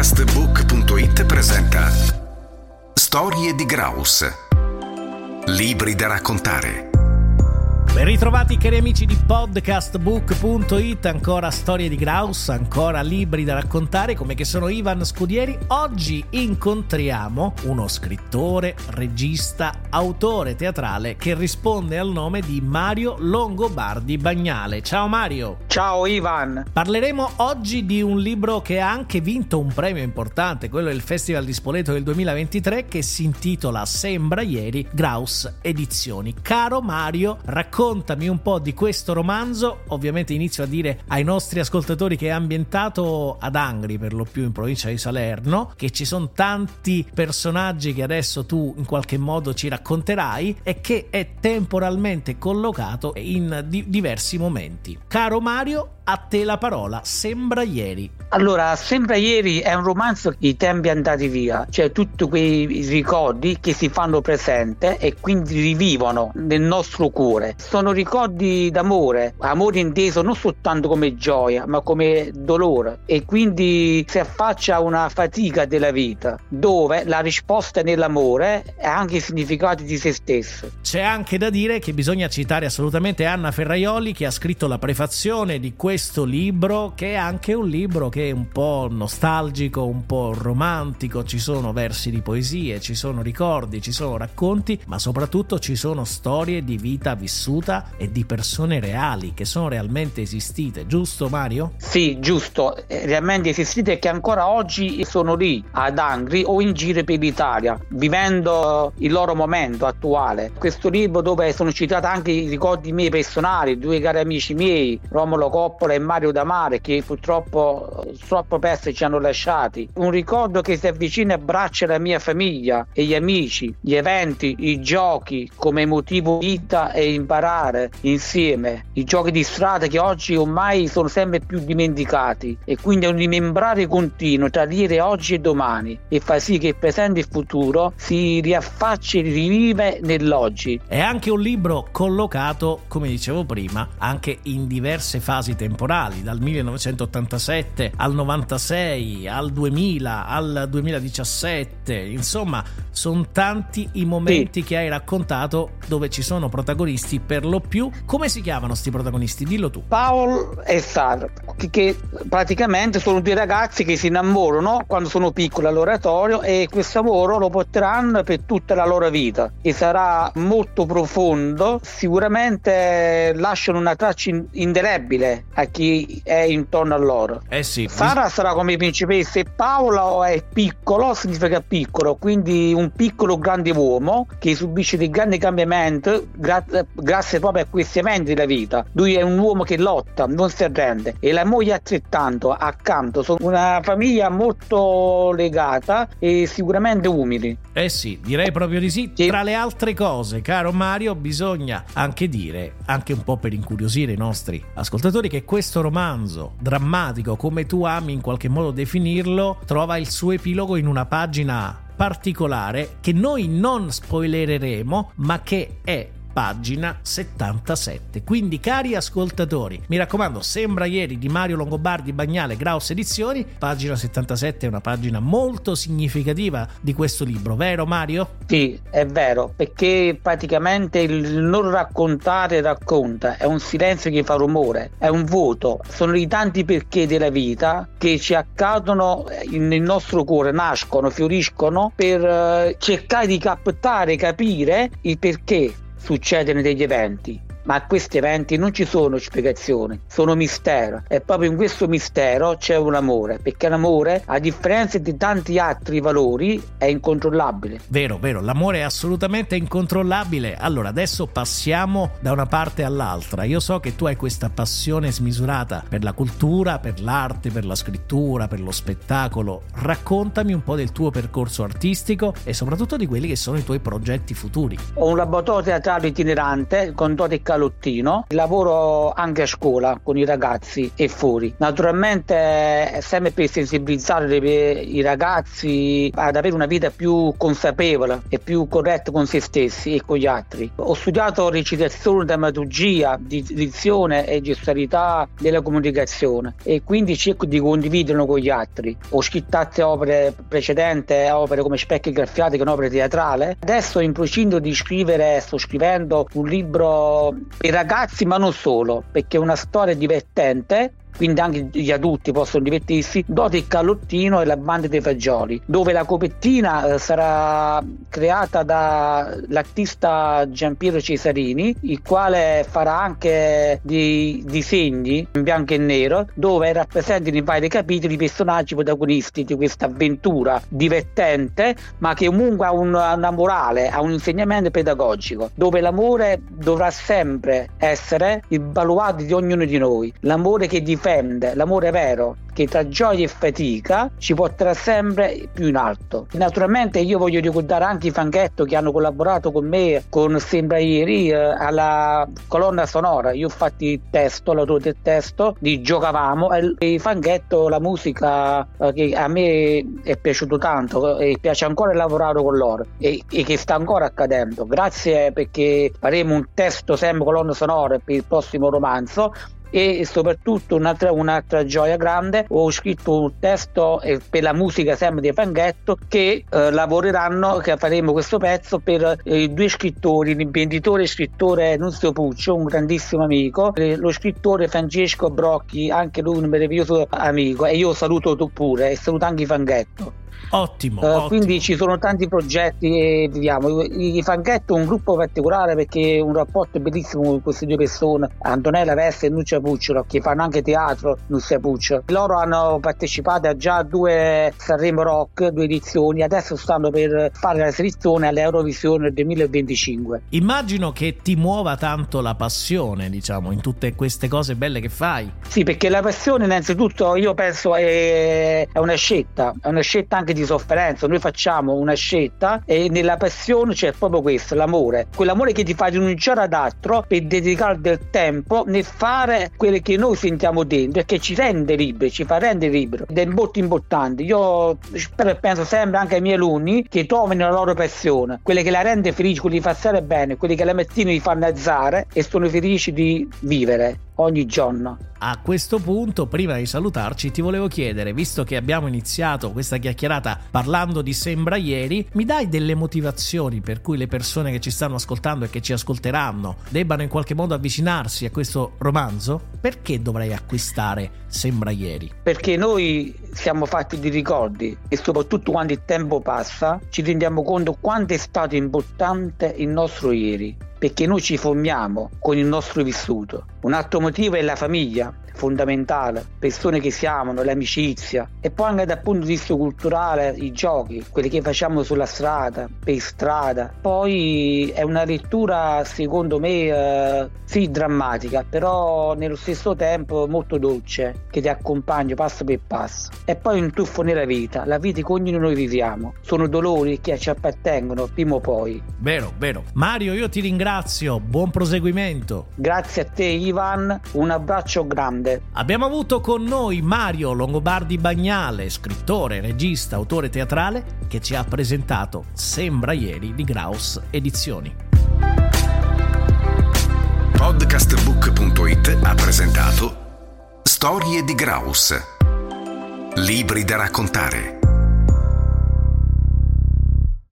Podcastbook.it presenta Storie di Graus. Libri da raccontare Ben ritrovati cari amici di podcastbook.it, ancora storie di Graus, ancora libri da raccontare come che sono Ivan Scudieri. Oggi incontriamo uno scrittore, regista, autore teatrale che risponde al nome di Mario Longobardi Bagnale. Ciao Mario! Ciao Ivan! Parleremo oggi di un libro che ha anche vinto un premio importante, quello del Festival di Spoleto del 2023 che si intitola Sembra ieri Graus Edizioni. Caro Mario, racconta raccontami un po' di questo romanzo. Ovviamente inizio a dire ai nostri ascoltatori che è ambientato ad Angri, per lo più in provincia di Salerno, che ci sono tanti personaggi che adesso tu in qualche modo ci racconterai e che è temporalmente collocato in di- diversi momenti. Caro Mario, a te la parola, sembra ieri. Allora, sembra ieri è un romanzo di tempi andati via, cioè tutti quei ricordi che si fanno presente e quindi rivivono nel nostro cuore. Sono ricordi d'amore, amore inteso non soltanto come gioia, ma come dolore e quindi si affaccia a una fatica della vita, dove la risposta nell'amore è anche il significato di se stesso. C'è anche da dire che bisogna citare assolutamente Anna Ferraioli che ha scritto la prefazione di questo questo libro che è anche un libro che è un po' nostalgico, un po' romantico, ci sono versi di poesie, ci sono ricordi, ci sono racconti, ma soprattutto ci sono storie di vita vissuta e di persone reali che sono realmente esistite, giusto Mario? Sì, giusto, eh, realmente esistite che ancora oggi sono lì ad Angri o in giro per l'Italia, vivendo il loro momento attuale. Questo libro dove sono citati anche i ricordi miei personali, due cari amici miei, Romolo Coppola e Mario Damare che purtroppo troppo presto ci hanno lasciati. Un ricordo che si avvicina e abbraccia la mia famiglia e gli amici, gli eventi, i giochi come motivo vita e imparare insieme. I giochi di strada che oggi ormai sono sempre più dimenticati e quindi è un rimembrare continuo tra ieri, oggi e domani e fa sì che il presente e il futuro si riaffacci e rivive nell'oggi. È anche un libro collocato, come dicevo prima, anche in diverse fasi temporali temporali, dal 1987 al 96, al 2000, al 2017, insomma, sono tanti i momenti sì. che hai raccontato dove ci sono protagonisti per lo più. Come si chiamano questi protagonisti? Dillo tu. Paul e Sara, che, che praticamente sono due ragazzi che si innamorano quando sono piccoli all'oratorio e questo amore lo porteranno per tutta la loro vita e sarà molto profondo, sicuramente lasciano una traccia indelebile a chi è intorno a loro. Eh sì. Sara bis- sarà come principessa e Paolo è piccolo, significa piccolo, quindi un piccolo grande uomo che subisce dei grandi cambiamenti gra- grazie proprio a questi eventi della vita. Lui è un uomo che lotta, non si arrende e la moglie altrettanto accanto. Sono una famiglia molto legata e sicuramente umili. Eh sì, direi proprio di sì. sì. Tra le altre cose, caro Mario, bisogna anche dire, anche un po' per incuriosire i nostri ascoltatori, che questo romanzo drammatico, come tu ami in qualche modo definirlo, trova il suo epilogo in una pagina particolare che noi non spoilereremo, ma che è pagina 77. Quindi, cari ascoltatori, mi raccomando, sembra ieri di Mario Longobardi Bagnale Graus Edizioni. Pagina 77 è una pagina molto significativa di questo libro, vero Mario? Sì, è vero, perché praticamente il non raccontare racconta, è un silenzio che fa rumore, è un voto, sono i tanti perché della vita che ci accadono nel nostro cuore, nascono, fioriscono per eh, cercare di captare, capire il perché succedono degli eventi ma a questi eventi non ci sono spiegazioni, sono mistero e proprio in questo mistero c'è un amore, perché l'amore, a differenza di tanti altri valori, è incontrollabile. Vero, vero, l'amore è assolutamente incontrollabile. Allora, adesso passiamo da una parte all'altra. Io so che tu hai questa passione smisurata per la cultura, per l'arte, per la scrittura, per lo spettacolo. Raccontami un po' del tuo percorso artistico e soprattutto di quelli che sono i tuoi progetti futuri. Ho un laboratorio teatrale itinerante con Dote calottino, lavoro anche a scuola con i ragazzi e fuori. Naturalmente sempre per sensibilizzare i ragazzi ad avere una vita più consapevole e più corretta con se stessi e con gli altri. Ho studiato recitazione, drammaturgia, dizione e gestualità della comunicazione e quindi cerco di condividerlo con gli altri. Ho scritto altre opere precedenti, opere come Specchi graffiati che è un'opera teatrale. Adesso in procinto di scrivere, sto scrivendo un libro per ragazzi ma non solo, perché è una storia divertente quindi anche gli adulti possono divertirsi, Doti il callottino e la banda dei fagioli, dove la copertina eh, sarà creata dall'artista Giampiero Cesarini, il quale farà anche dei disegni in bianco e nero, dove rappresentano in vari capitoli i personaggi protagonisti di questa avventura divertente, ma che comunque ha una morale, ha un insegnamento pedagogico, dove l'amore dovrà sempre essere il baluardo di ognuno di noi, l'amore che difende difende l'amore vero che tra gioia e fatica ci porterà sempre più in alto. Naturalmente io voglio ricordare anche i Fanghetto che hanno collaborato con me, con Sembra Ieri, eh, alla colonna sonora. Io ho fatto il testo, l'autore del testo di Giocavamo e i Fanghetto, la musica eh, che a me è piaciuto tanto e piace ancora lavorare con loro e, e che sta ancora accadendo. Grazie perché faremo un testo sempre colonna sonora per il prossimo romanzo e soprattutto un'altra, un'altra gioia grande ho scritto un testo eh, per la musica sempre di Fanghetto che eh, lavoreranno che faremo questo pezzo per eh, due scrittori l'imprenditore e scrittore Nunzio Puccio un grandissimo amico e lo scrittore Francesco Brocchi anche lui un meraviglioso amico e io saluto tu pure e saluto anche Fanghetto Ottimo, uh, ottimo, Quindi ci sono tanti progetti e viviamo. I Fanghetto è un gruppo particolare perché è un rapporto bellissimo con queste due persone, Antonella Veste e Nuccia Pucciolo, che fanno anche teatro, Nuccia Pucciolo. Loro hanno partecipato a già due Sanremo Rock, due edizioni, adesso stanno per fare la selezione all'Eurovisione 2025. Immagino che ti muova tanto la passione, diciamo, in tutte queste cose belle che fai. Sì, perché la passione innanzitutto io penso è, è una scelta, è una scelta anche di di sofferenza, noi facciamo una scelta e nella passione c'è proprio questo, l'amore, quell'amore che ti fa rinunciare ad altro per dedicare del tempo nel fare quello che noi sentiamo dentro e che ci rende liberi, ci fa rendere liberi ed è molto importante. Io penso sempre anche ai miei alunni che trovino la loro passione, quelle che la rende felice, quelli che fa stare bene, quelli che la mattina gli fanno alzare e sono felici di vivere ogni giorno. A questo punto, prima di salutarci, ti volevo chiedere, visto che abbiamo iniziato questa chiacchierata parlando di Sembra ieri, mi dai delle motivazioni per cui le persone che ci stanno ascoltando e che ci ascolteranno debbano in qualche modo avvicinarsi a questo romanzo? Perché dovrei acquistare Sembra ieri? Perché noi siamo fatti di ricordi e soprattutto quando il tempo passa ci rendiamo conto quanto è stato importante il nostro ieri perché noi ci formiamo con il nostro vissuto. Un altro motivo è la famiglia, fondamentale, persone che si amano, l'amicizia e poi anche dal punto di vista culturale i giochi, quelli che facciamo sulla strada, per strada. Poi è una lettura secondo me eh, sì drammatica, però nello stesso tempo molto dolce, che ti accompagna passo per passo. E poi un tuffo nella vita, la vita che ognuno noi viviamo, sono dolori che ci appartengono prima o poi. Vero, vero. Mario, io ti ringrazio, buon proseguimento. Grazie a te Ivan, un abbraccio grande grande. Abbiamo avuto con noi Mario Longobardi Bagnale, scrittore, regista, autore teatrale, che ci ha presentato Sembra ieri di Graus Edizioni. Podcastbook.it ha presentato Storie di Graus. Libri da raccontare